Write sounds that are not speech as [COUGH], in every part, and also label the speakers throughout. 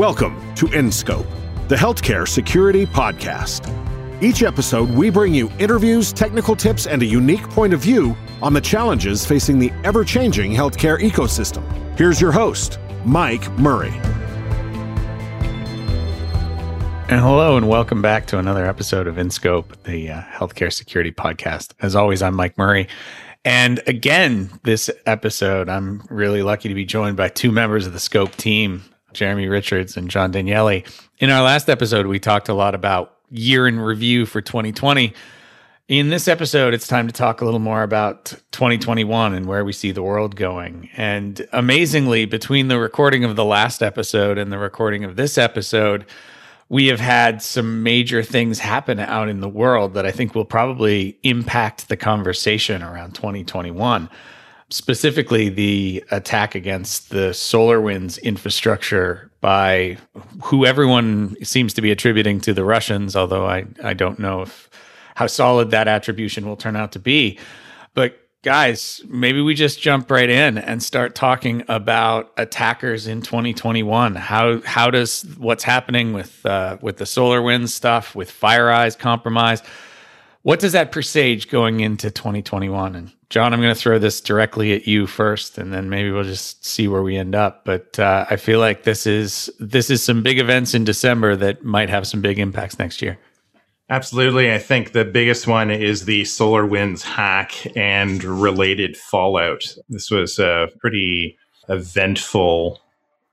Speaker 1: Welcome to InScope, the healthcare security podcast. Each episode, we bring you interviews, technical tips, and a unique point of view on the challenges facing the ever changing healthcare ecosystem. Here's your host, Mike Murray.
Speaker 2: And hello, and welcome back to another episode of InScope, the uh, healthcare security podcast. As always, I'm Mike Murray. And again, this episode, I'm really lucky to be joined by two members of the Scope team Jeremy Richards and John Daniele. In our last episode, we talked a lot about year in review for 2020. In this episode, it's time to talk a little more about 2021 and where we see the world going. And amazingly, between the recording of the last episode and the recording of this episode, we have had some major things happen out in the world that I think will probably impact the conversation around 2021 specifically the attack against the SolarWinds infrastructure by who everyone seems to be attributing to the Russians, although I, I don't know if how solid that attribution will turn out to be. But guys, maybe we just jump right in and start talking about attackers in 2021. How how does what's happening with uh, with the SolarWinds stuff, with FireEye's compromise? What does that presage going into 2021? And John, I'm going to throw this directly at you first, and then maybe we'll just see where we end up. But uh, I feel like this is this is some big events in December that might have some big impacts next year.
Speaker 3: Absolutely. I think the biggest one is the SolarWinds hack and related fallout. This was a pretty eventful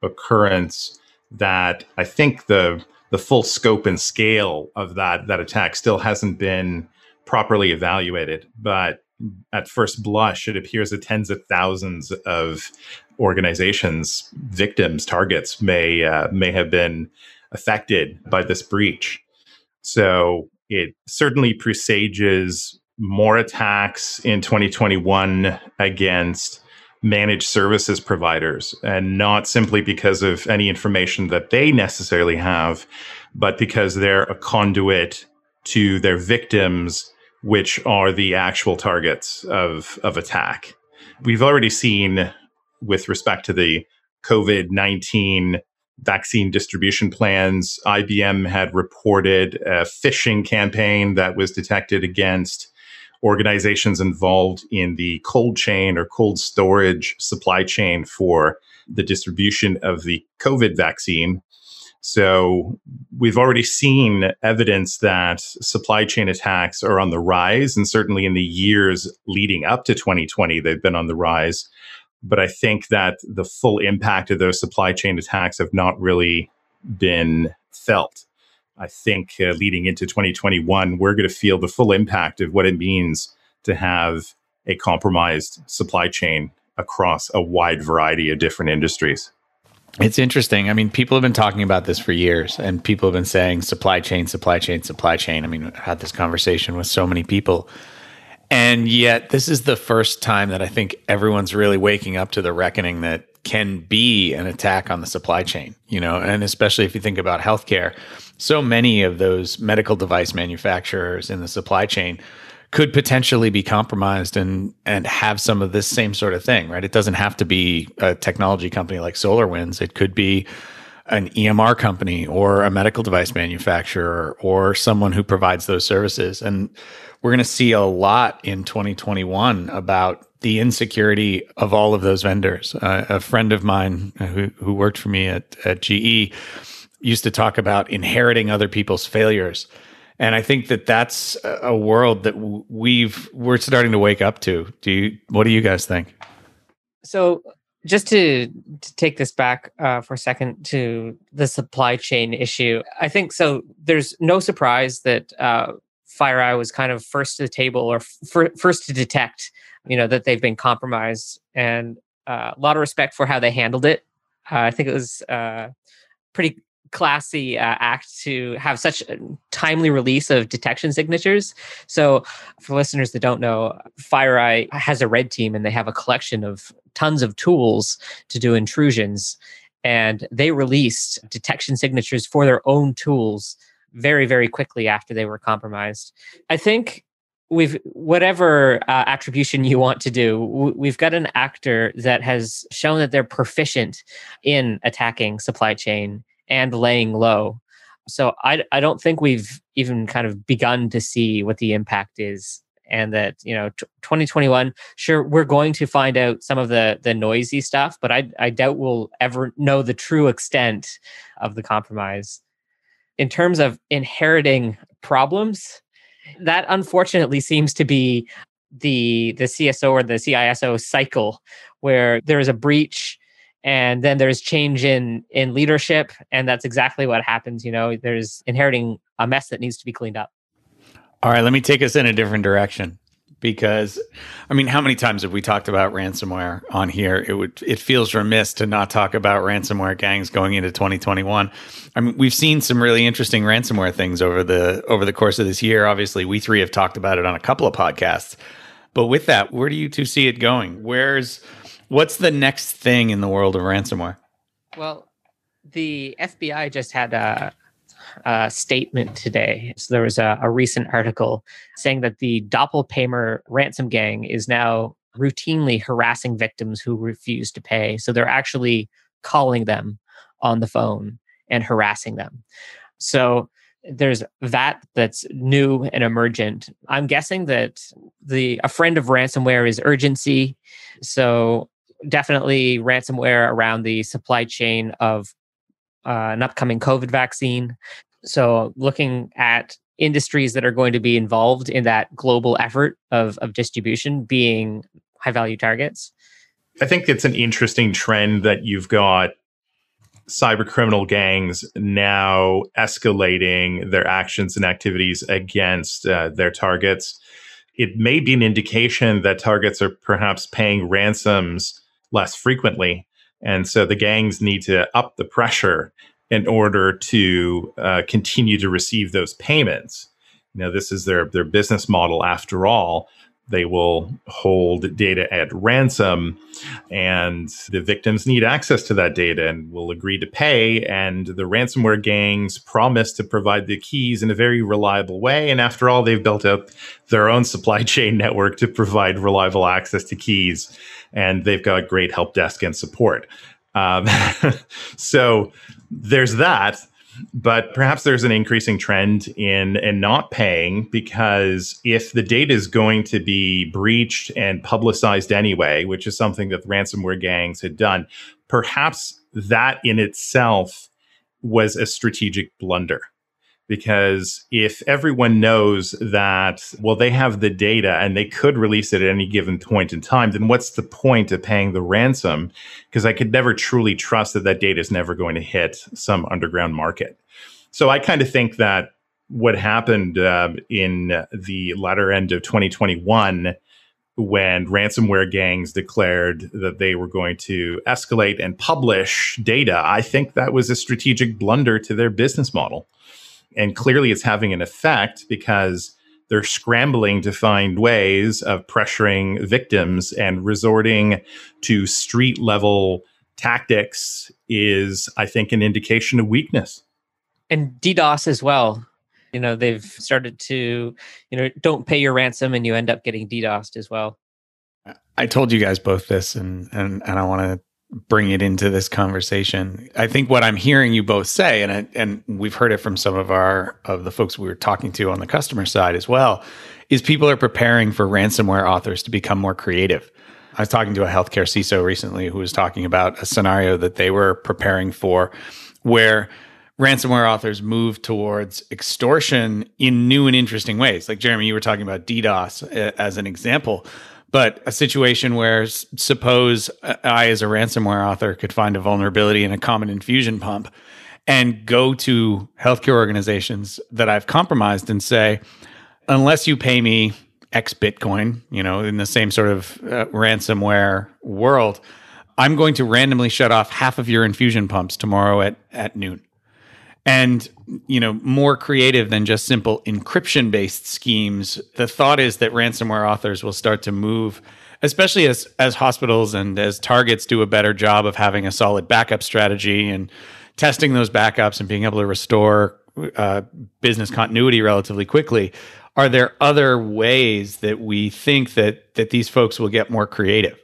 Speaker 3: occurrence that I think the the full scope and scale of that that attack still hasn't been properly evaluated. But at first blush, it appears that tens of thousands of organizations, victims, targets may uh, may have been affected by this breach. So it certainly presages more attacks in 2021 against managed services providers, and not simply because of any information that they necessarily have, but because they're a conduit to their victims which are the actual targets of, of attack. We've already seen, with respect to the COVID 19 vaccine distribution plans, IBM had reported a phishing campaign that was detected against organizations involved in the cold chain or cold storage supply chain for the distribution of the COVID vaccine. So we've already seen evidence that supply chain attacks are on the rise. And certainly in the years leading up to 2020, they've been on the rise. But I think that the full impact of those supply chain attacks have not really been felt. I think uh, leading into 2021, we're going to feel the full impact of what it means to have a compromised supply chain across a wide variety of different industries.
Speaker 2: It's interesting. I mean, people have been talking about this for years, and people have been saying supply chain, supply chain, supply chain. I mean, I've had this conversation with so many people. And yet, this is the first time that I think everyone's really waking up to the reckoning that can be an attack on the supply chain, you know, and especially if you think about healthcare, so many of those medical device manufacturers in the supply chain could potentially be compromised and and have some of this same sort of thing, right? It doesn't have to be a technology company like SolarWinds. It could be an EMR company or a medical device manufacturer or someone who provides those services. And we're going to see a lot in 2021 about the insecurity of all of those vendors. Uh, a friend of mine who, who worked for me at, at GE used to talk about inheriting other people's failures and I think that that's a world that we've we're starting to wake up to. Do you? What do you guys think?
Speaker 4: So, just to to take this back uh, for a second to the supply chain issue, I think so. There's no surprise that uh, FireEye was kind of first to the table or f- first to detect, you know, that they've been compromised, and uh, a lot of respect for how they handled it. Uh, I think it was uh, pretty classy uh, act to have such a timely release of detection signatures. So, for listeners that don't know, FireEye has a red team and they have a collection of tons of tools to do intrusions. And they released detection signatures for their own tools very, very quickly after they were compromised. I think we've whatever uh, attribution you want to do we've got an actor that has shown that they're proficient in attacking supply chain and laying low. So I, I don't think we've even kind of begun to see what the impact is and that you know t- 2021 sure we're going to find out some of the the noisy stuff but I, I doubt we'll ever know the true extent of the compromise in terms of inheriting problems that unfortunately seems to be the the CSO or the CISO cycle where there is a breach and then there's change in in leadership and that's exactly what happens you know there's inheriting a mess that needs to be cleaned up.
Speaker 2: All right let me take us in a different direction because i mean how many times have we talked about ransomware on here? It would it feels remiss to not talk about ransomware gangs going into 2021 i mean we've seen some really interesting ransomware things over the over the course of this year. Obviously we three have talked about it on a couple of podcasts. But with that where do you two see it going? Where's what's the next thing in the world of ransomware
Speaker 4: well the fbi just had a uh, statement today. So there was a, a recent article saying that the Doppelpaymer ransom gang is now routinely harassing victims who refuse to pay. So they're actually calling them on the phone and harassing them. So there's that that's new and emergent. I'm guessing that the a friend of ransomware is urgency. So definitely ransomware around the supply chain of uh, an upcoming COVID vaccine. So, looking at industries that are going to be involved in that global effort of, of distribution being high value targets.
Speaker 3: I think it's an interesting trend that you've got cyber criminal gangs now escalating their actions and activities against uh, their targets. It may be an indication that targets are perhaps paying ransoms less frequently and so the gangs need to up the pressure in order to uh, continue to receive those payments. You know, this is their their business model after all. They will hold data at ransom, and the victims need access to that data and will agree to pay. And the ransomware gangs promise to provide the keys in a very reliable way. And after all, they've built up their own supply [LAUGHS] chain network to provide reliable access to keys and they've got great help desk and support. Um, [LAUGHS] so there's that, but perhaps there's an increasing trend in in not paying because if the data is going to be breached and publicized anyway, which is something that ransomware gangs had done, perhaps that in itself was a strategic blunder because if everyone knows that well they have the data and they could release it at any given point in time then what's the point of paying the ransom? Because i could never truly trust that that data is never going to hit some underground market. So i kind of think that what happened uh, in the latter end of 2021 when ransomware gangs declared that they were going to escalate and publish data i think that was a strategic blunder to their business model and clearly it's having an effect because they're scrambling to find ways of pressuring victims and resorting to street level tactics is, I think, an indication of weakness.
Speaker 4: And DDoS as well. You know, they've started to, you know, don't pay your ransom and you end up getting DDoSed as well.
Speaker 2: I told you guys both this, and and and I want to bring it into this conversation. I think what I'm hearing you both say, and I, and we've heard it from some of our of the folks we were talking to on the customer side as well, is people are preparing for ransomware authors to become more creative. I was talking to a healthcare CISO recently who was talking about a scenario that they were preparing for, where ransomware authors move towards extortion in new and interesting ways. Like Jeremy, you were talking about DDoS uh, as an example but a situation where suppose I, as a ransomware author, could find a vulnerability in a common infusion pump and go to healthcare organizations that I've compromised and say, unless you pay me X Bitcoin, you know, in the same sort of uh, ransomware world, I'm going to randomly shut off half of your infusion pumps tomorrow at, at noon and you know more creative than just simple encryption based schemes the thought is that ransomware authors will start to move especially as as hospitals and as targets do a better job of having a solid backup strategy and testing those backups and being able to restore uh, business continuity relatively quickly. Are there other ways that we think that that these folks will get more creative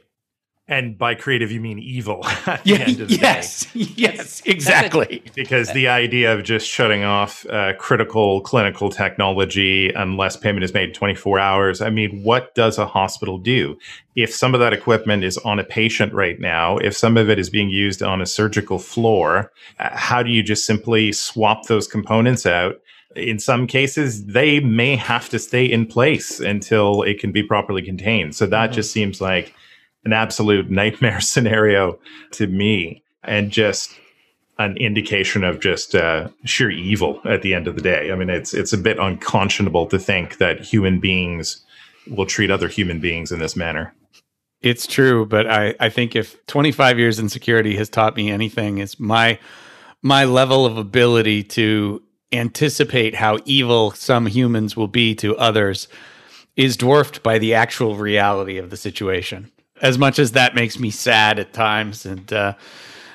Speaker 3: And by creative, you mean evil. [LAUGHS]
Speaker 2: yeah, yes, yes, [LAUGHS] exactly.
Speaker 3: because the idea of just shutting off uh, critical clinical technology unless payment is made 24 hours. I mean, what does a hospital do? If some of that equipment is on a patient right now, if some of it is being used on a surgical floor, uh, how do you just simply swap those components out? in some cases, they may have to stay in place until it can be properly contained. So that mm-hmm. just seems like an absolute nightmare [LAUGHS] scenario to me and just an indication of just uh, sheer evil at the end of the day. I mean, it's it's a bit unconscionable to think that human beings will treat other human beings in this manner.
Speaker 2: It's true, but I, I think if 25 years in security has taught me anything, it's my my level of ability to anticipate how evil some humans will be to others is dwarfed by the actual reality of the situation as much as that makes me sad at times. And uh,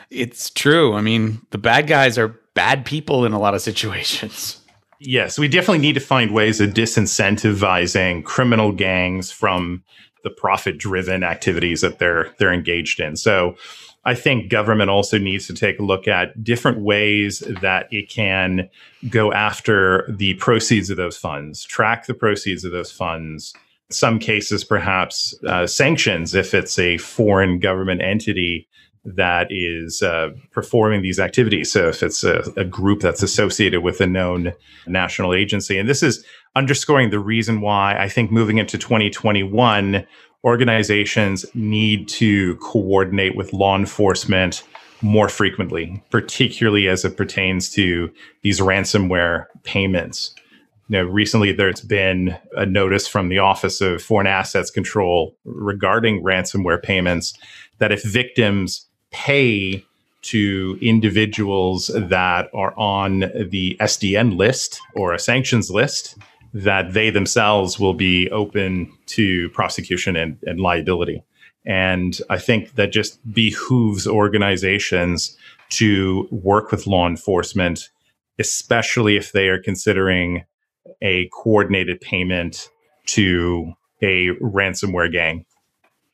Speaker 2: it's true. I mean, the bad guys are bad people in a lot of situations.
Speaker 3: Yes, we definitely need to find ways of disincentivizing criminal gangs from the profit-driven activities that they're they're engaged in. So, I think government also needs to take a look at different ways that it can go after the proceeds of those funds, track the proceeds of those funds, some cases, perhaps uh, sanctions if it's a foreign government entity that is uh, performing these activities. So if it's a, a, group that's associated with a known national agency, and this is underscoring the reason why I think moving into 2021, organizations need to coordinate with law enforcement more frequently, particularly as it pertains to these ransomware payments know, recently there's been a notice from the Office of Foreign Assets Control regarding ransomware payments that if victims pay to individuals that are on the SDN list or a sanctions list, that they themselves will be open to prosecution and, and liability. And I think that just behooves organizations to work with law enforcement, especially if they are considering a coordinated payment to a ransomware gang.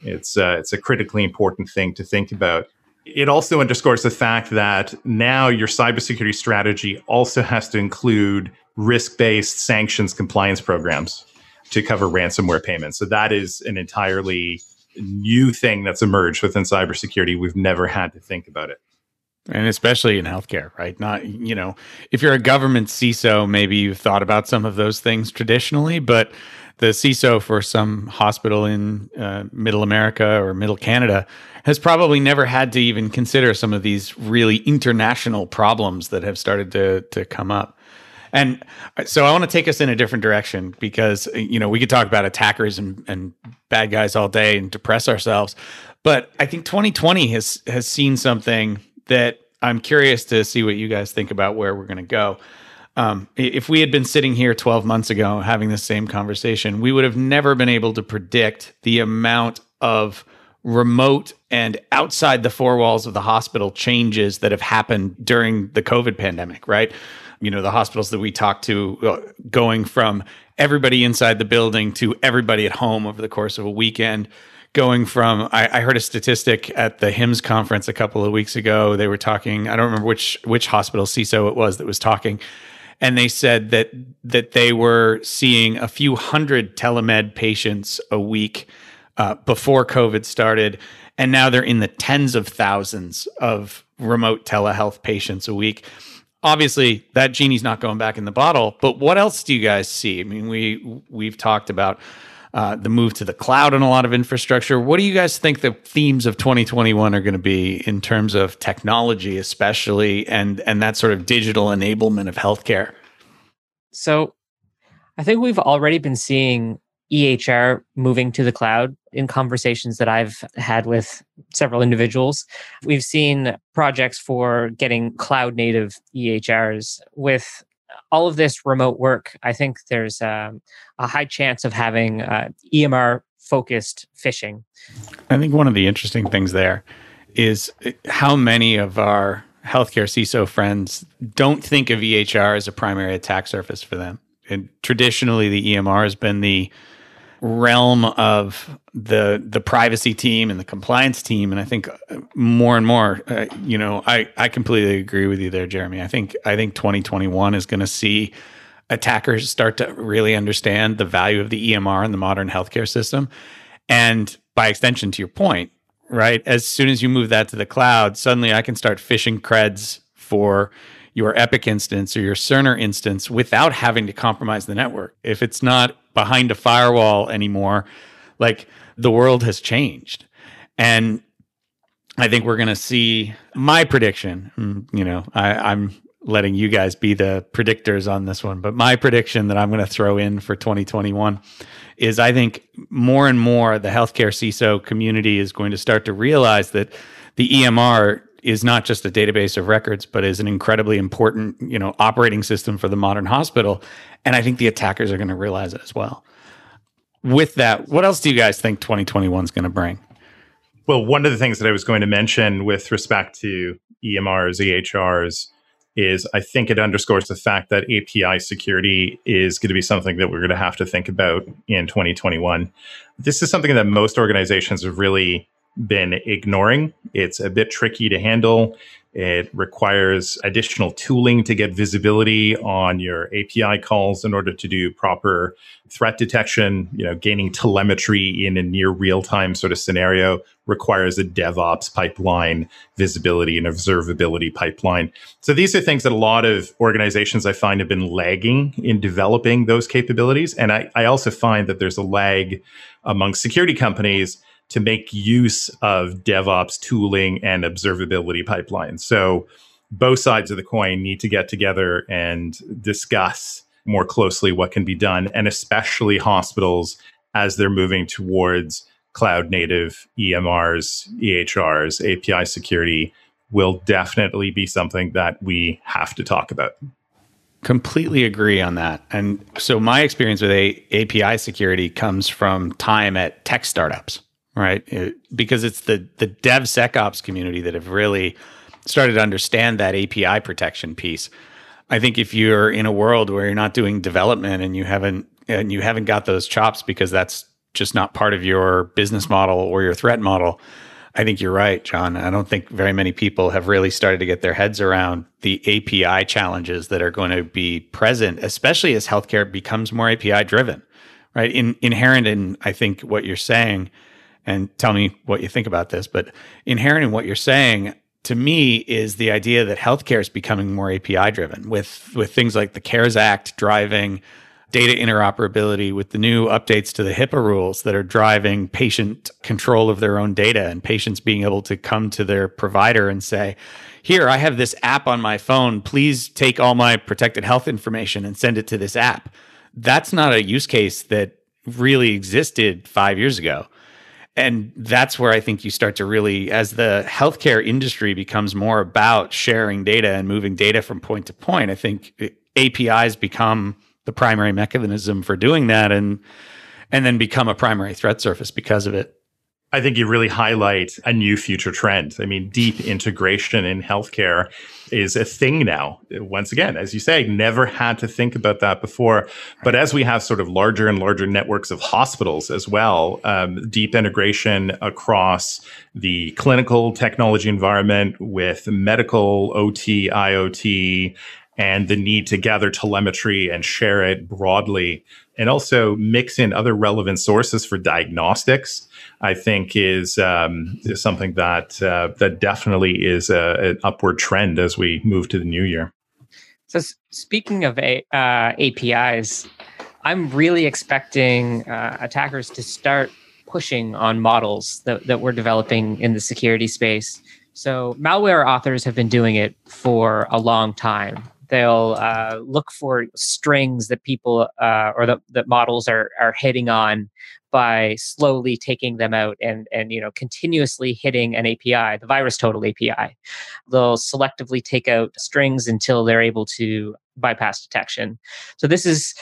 Speaker 3: It's uh, it's a critically important thing to think about. It also underscores the fact that now your cybersecurity strategy also has to include risk-based sanctions compliance programs to cover ransomware payments. So that is an entirely new thing that's emerged within cybersecurity. We've never had to think about it
Speaker 2: and especially in healthcare, right? Not, you know, if you're a government CISO, maybe you've thought about some of those things traditionally, but the CISO for some hospital in uh, middle America or middle Canada has probably never had to even consider some of these really international problems that have started to, to come up. And uh, so I want to take us in a different direction because, you know, we could talk about attackers and, and bad guys all day and depress ourselves. But I think 2020 has has seen something that I'm curious to see what you guys think about where we're going to go. Um, if we had been sitting here 12 months ago having the same conversation, we would have never been able to predict the amount of remote and outside the four walls of the hospital changes that have happened during the COVID pandemic, right? You know, the hospitals that we talked to uh, going from everybody inside the building to everybody at home over the course of a weekend going from I, I, heard a statistic at the HIMSS conference a couple of weeks ago. They were talking, I don't remember which which hospital CISO it was that was talking. And they said that that they were seeing a few hundred telemed patients a week uh, before COVID started, and now they're in the tens of thousands of remote telehealth patients a week. Obviously, that genie's not going back in the bottle. But what else do you guys see? I mean, we we've talked about uh, the move to the cloud and a lot of infrastructure. What do you guys think the themes of 2021 are going to be in terms of technology, especially, and and that sort of digital enablement of healthcare?
Speaker 4: So, I think we've already been seeing EHR moving to the cloud in conversations that I've had with several individuals. We've seen projects for getting cloud native EHRs with all of this remote work, I think there's um, a high chance of having uh, EMR focused phishing.
Speaker 2: I think one of the interesting things there is uh, how many of our healthcare CISO friends don't think of EHR as a primary attack surface for them. And traditionally, the EMR has been the realm of the the privacy team and the compliance team. And i think more and more uh, you know i i completely agree with you there jeremy. I think i think 2021 is going to see attackers start to really understand the value of the emr in the modern healthcare system. And by extension to your point right as soon as you move that to the cloud suddenly i can start phishing creds for your Epic instance or your Cerner instance without having to compromise the network. If it's not behind a firewall anymore, like the world has changed. And I think we're going to see my prediction. Mm, you know, I, am letting you guys be the predictors on this one, but my prediction that I'm going to throw in for 2021 is I think more and more the healthcare CISO community is going to start to realize that the EMR is not just a database of records, but is an incredibly important, you know, operating system for the modern hospital. And I think the attackers are going to realize it as well. With that, what else do you guys think 2021 is going to bring?
Speaker 3: Well, one of the things that I was going to mention with respect to EMRs, EHRs, is I think it underscores the fact that API security is going to be something that we're going to have to think about in 2021. This is something that most organizations have really been ignoring. It's a bit tricky to handle. It requires additional tooling to get visibility on your API calls in order to do proper threat detection. You know, gaining telemetry in a near real time sort of scenario requires a DevOps pipeline, visibility and observability pipeline. So these are things that a lot of organizations I find have been lagging in developing those capabilities. And I, I also find that there's a lag among security companies to make use of DevOps tooling and observability pipelines. So both sides of the coin need to get together and discuss more closely what can be done, and especially hospitals as they're moving towards cloud native EMRs, EHRs, API security will definitely be something that we have to talk about.
Speaker 2: Completely agree on that. And so my experience with a- API security comes from time at tech startups right? It, because it's the the DevSecOps community that have really started to understand that API protection piece. I think if you're in a world where you're not doing development and you haven't and you haven't got those chops because that's just not part of your business model or your threat model, I think you're right, John. I don't think very many people have really started to get their heads around the API challenges that are going to be present, especially as healthcare becomes more API driven, right? In, inherent in, I think, what you're saying and tell me what you think about this. But inherent in what you're saying to me is the idea that healthcare is becoming more API driven with with things like the CARES Act driving data interoperability with the new updates to the HIPAA rules that are driving patient control of their own data and patients being able to come to their provider and say, "Here, I have this app on my phone. Please take all my protected health information and send it to this app." That's not a use case that really existed 5 years ago and that's where I think you start to really, as the healthcare industry becomes more about sharing data and moving data from point to point, I think APIs become the primary mechanism for doing that, and and then become a primary threat surface because of it.
Speaker 3: I think you really highlight a new future trend. I mean, deep integration in healthcare is a thing now. Once again, as you say, never had to think about that before. But as we have sort of larger and larger networks of hospitals as well, um, deep integration across the clinical technology environment with medical, OT, IoT, and the need to gather telemetry and share it broadly, and also mix in other relevant sources for diagnostics I think is um, is something that uh, that definitely is a, an upward trend as we move to the new year.
Speaker 4: So speaking of a, uh, APIs, I'm really expecting uh, attackers to start pushing on models that, that we're developing in the security space. So malware authors have been doing it for a long time. They'll uh, look for strings that people uh, or the, that models are are hitting on by slowly taking them out and and you know continuously hitting an API, the VirusTotal API. They'll selectively take out strings until they're able to bypass detection. So this is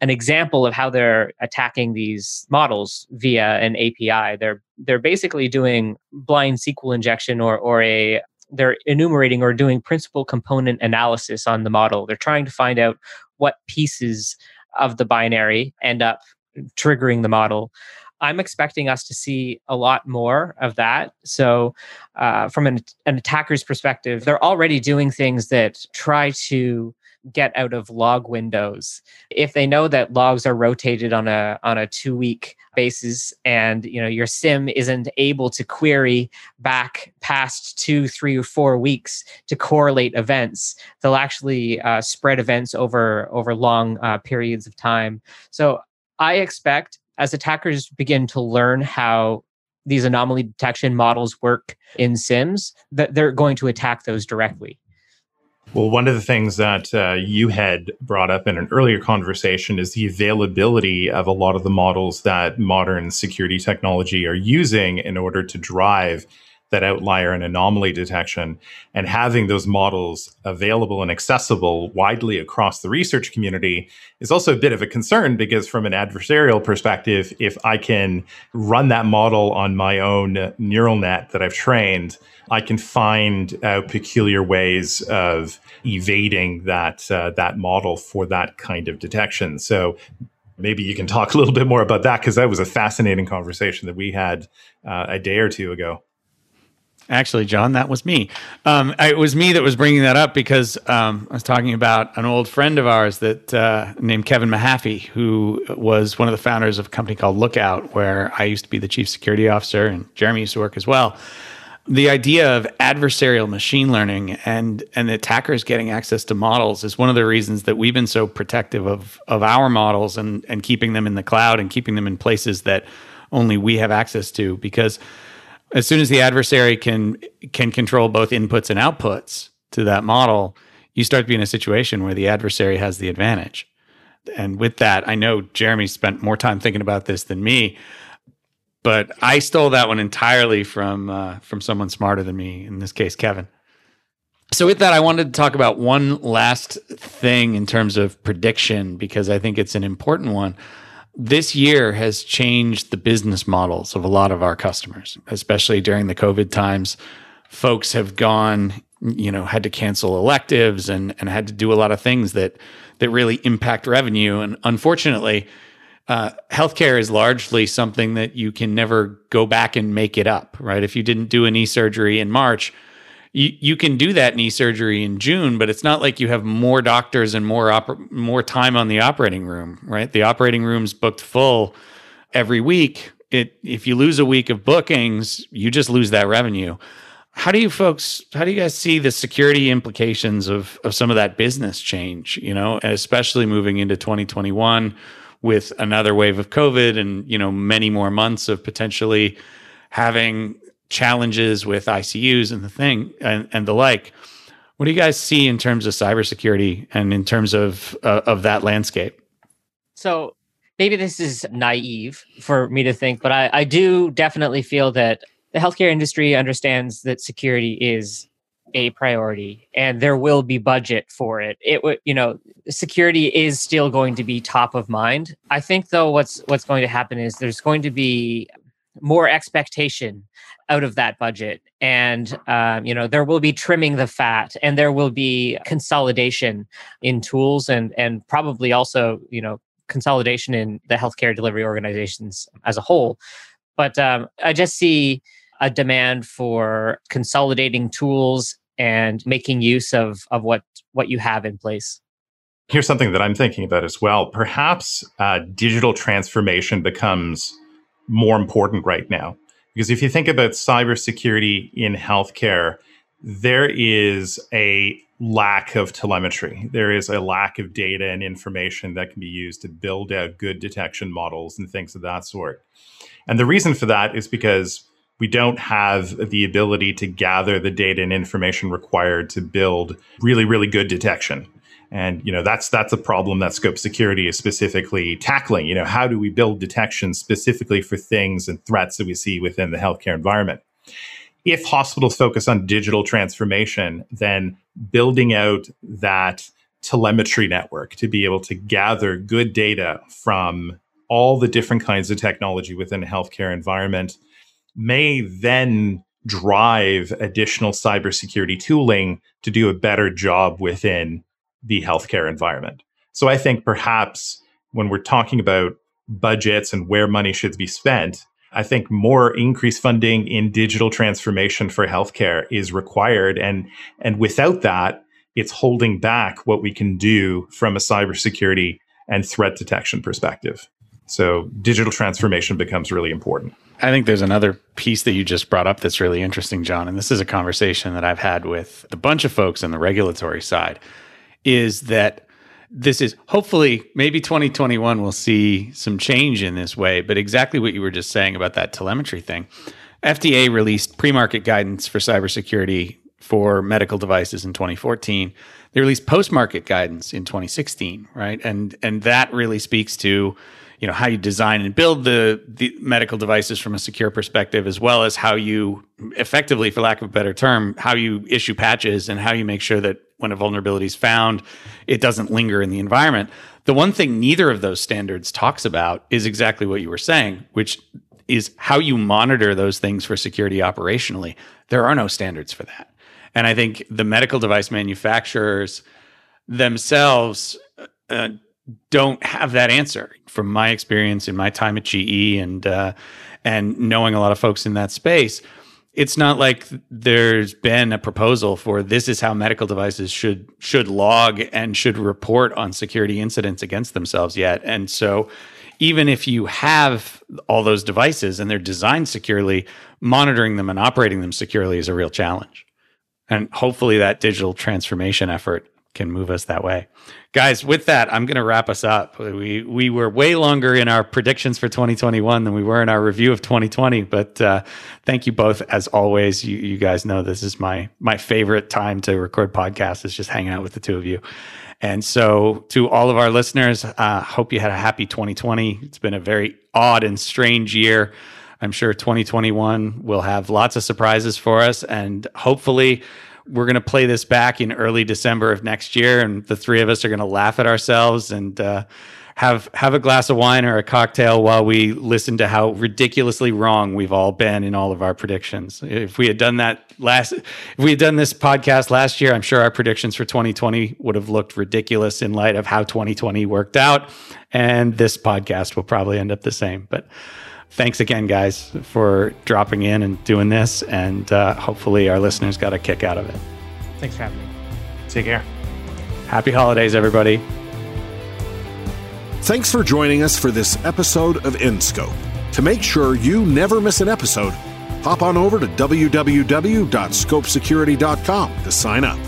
Speaker 4: an example of how they're attacking these models via an API. They're they're basically doing blind SQL injection or or a they're enumerating or doing principal component analysis on the model. They're trying to find out what pieces of the binary end up triggering the model. I'm expecting us to see a lot more of that. So, uh, from an, an attacker's perspective, they're already doing things that try to get out of log windows. If they know that logs are rotated on a on a two week basis and you know your SIEM isn't able to query back past two three or four weeks to correlate events they'll actually uh, spread events over over long uh, periods of time. So i expect as attackers begin to learn how these anomaly detection models work in SIEMs that they're going to attack those directly
Speaker 3: well, one of the things that uh, you had brought up in an earlier conversation is the availability of a lot of the models that modern security technology are using in order to drive that outlier and anomaly detection and having those models available and accessible widely across the research community is also a bit of a concern because from an adversarial perspective if i can run that model on my own neural net that i've trained i can find uh, peculiar ways of evading that uh, that model for that kind of detection. So maybe you can talk a little bit more about that because that was a fascinating conversation that we had uh, a day or two ago
Speaker 2: Actually, John, that was me. Um, it was me that was bringing that up because um, I was talking about an old friend of ours that uh, named Kevin Mahaffey, who was one of the founders of a company called Lookout, where I used to be the chief security officer, and Jeremy used to work as well. The idea of adversarial machine learning and and attackers getting access to models is one of the reasons that we've been so protective of of our models and and keeping them in the cloud and keeping them in places that only we have access to because as soon as the adversary can can control both inputs and outputs to that model, you start to be in a situation where the adversary has the advantage. And with that, I know Jeremy spent more time thinking about this than me, but I stole that one entirely from uh, from someone smarter than me. In this case, Kevin. So with that, I wanted to talk about one last thing in terms of prediction because I think it's an important one this year has changed the business models of a lot of our customers, especially during the COVID times. Folks have gone, you know, had to cancel electives and and had to do a lot of things that that really impact revenue. And unfortunately, uh, healthcare is largely something that you can never go back and make it up, right? If you didn't do a knee surgery in March, you, you can do that knee surgery in June, but it's not like you have more doctors and more oper- more time on the operating room, right? The operating room's booked full every week. It if you lose a week of bookings, you just lose that revenue. How do you folks how do you guys see the security implications of of some of that business change, you know, especially moving into 2021 with another wave of COVID and, you know, many more months of potentially having challenges with ICUs and the thing and, and the like. What do you guys see in terms of cybersecurity and in terms of uh, of that landscape?
Speaker 4: So maybe this is naive for me to think, but I, I do definitely feel that the healthcare industry understands that security is a priority and there will be budget for it it would you know security is still going to be top of mind i think though what's what's going to happen is there's going to be more expectation out of that budget. And um, you know there will be trimming the fat and there will be consolidation in tools and and probably also you know consolidation in the healthcare delivery organizations as a whole. But um, i just see a demand for consolidating tools and making use of of what what you have in place.
Speaker 3: Here's something that i'm thinking about as well. Perhaps uh, digital transformation becomes more important right now. Because if you think about cybersecurity in healthcare, there is a lack of telemetry. There is a lack of data and information that can be used to build out good detection models and things of that sort. And the reason for that is because we don't have the ability to gather the data and information required to build really, really good detection and you know that's that's a problem that scope security is specifically tackling. You know how do we build detection specifically for things and threats that we see within the healthcare environment? If hospitals focus on digital transformation then building out that telemetry network to be able to gather good data from all the different kinds of technology within a healthcare environment may then drive additional cybersecurity tooling to do a better job within the healthcare environment. So I think perhaps when we're talking about budgets and where money should be spent, I think more increased funding in digital transformation for healthcare is required. And, and without that, it's holding back what we can do from a cybersecurity and threat detection perspective. So digital transformation becomes really important.
Speaker 2: I think there's another piece that you just brought up that's really interesting, John. And this is a conversation that I've had with a bunch of folks on the regulatory side is that this is hopefully maybe 2021 will see some change in this way, but exactly what you were just saying about that telemetry thing. FDA released pre-market guidance for cybersecurity for medical devices in 2014. They released post-market guidance in 2016, right? And and that really speaks to you know how you design and build the, the medical devices from a secure perspective as well as how you effectively for lack of a better term how you issue patches and how you make sure that when a vulnerability is found it doesn't linger in the environment. The one thing neither of those standards talks about is exactly what you were saying which is how you monitor those things for security operationally. There are no standards for that and i think the medical device manufacturers themselves uh, don't have that answer. From my experience in my time at GE and uh, and knowing a lot of folks in that space, it's not like there's been a proposal for this is how medical devices should should log and should report on security incidents against themselves yet. And so even if you have all those devices and they're designed securely, monitoring them and operating them securely is a real challenge. And hopefully that digital transformation effort can move us that way. Guys, with that, I'm going to wrap us up. We we were way longer in our predictions for 2021 than we were in our review of 2020, but uh, thank you both as always. You, you guys know this is my my favorite time to record podcasts is just hanging out with the two of you. And so, to all of our listeners, uh, hope you had a happy 2020. It's been a very odd and strange year. I'm sure 2021 will have lots of surprises for us, and hopefully we're going to play this back in early December of next year, and the three of us are going to laugh at ourselves and uh, have have a glass of wine or a cocktail while we listen to how ridiculously wrong we've all been in all of our predictions. If we had done that last, if we had done this podcast last year, I'm sure our predictions for 2020 would have looked ridiculous in light of how 2020 worked out, and this podcast will probably end up the same, but thanks again, guys, for dropping in and doing this. And uh, hopefully, our listeners got a kick out of it.
Speaker 4: Thanks for having me.
Speaker 3: Take care.
Speaker 2: Happy holidays, everybody.
Speaker 1: Thanks for joining us for this episode of InScope. To make sure you never miss an episode, hop on over to www.scopesecurity.com to sign up.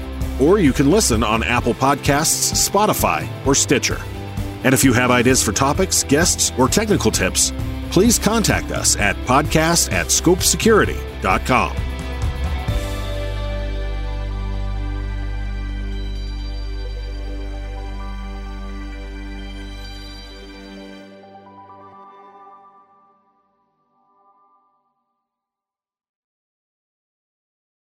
Speaker 1: Or you can listen on Apple Podcasts, Spotify, or Stitcher. And if you have ideas for topics, guests, or technical tips, please contact us at podcast at scopesecurity.com.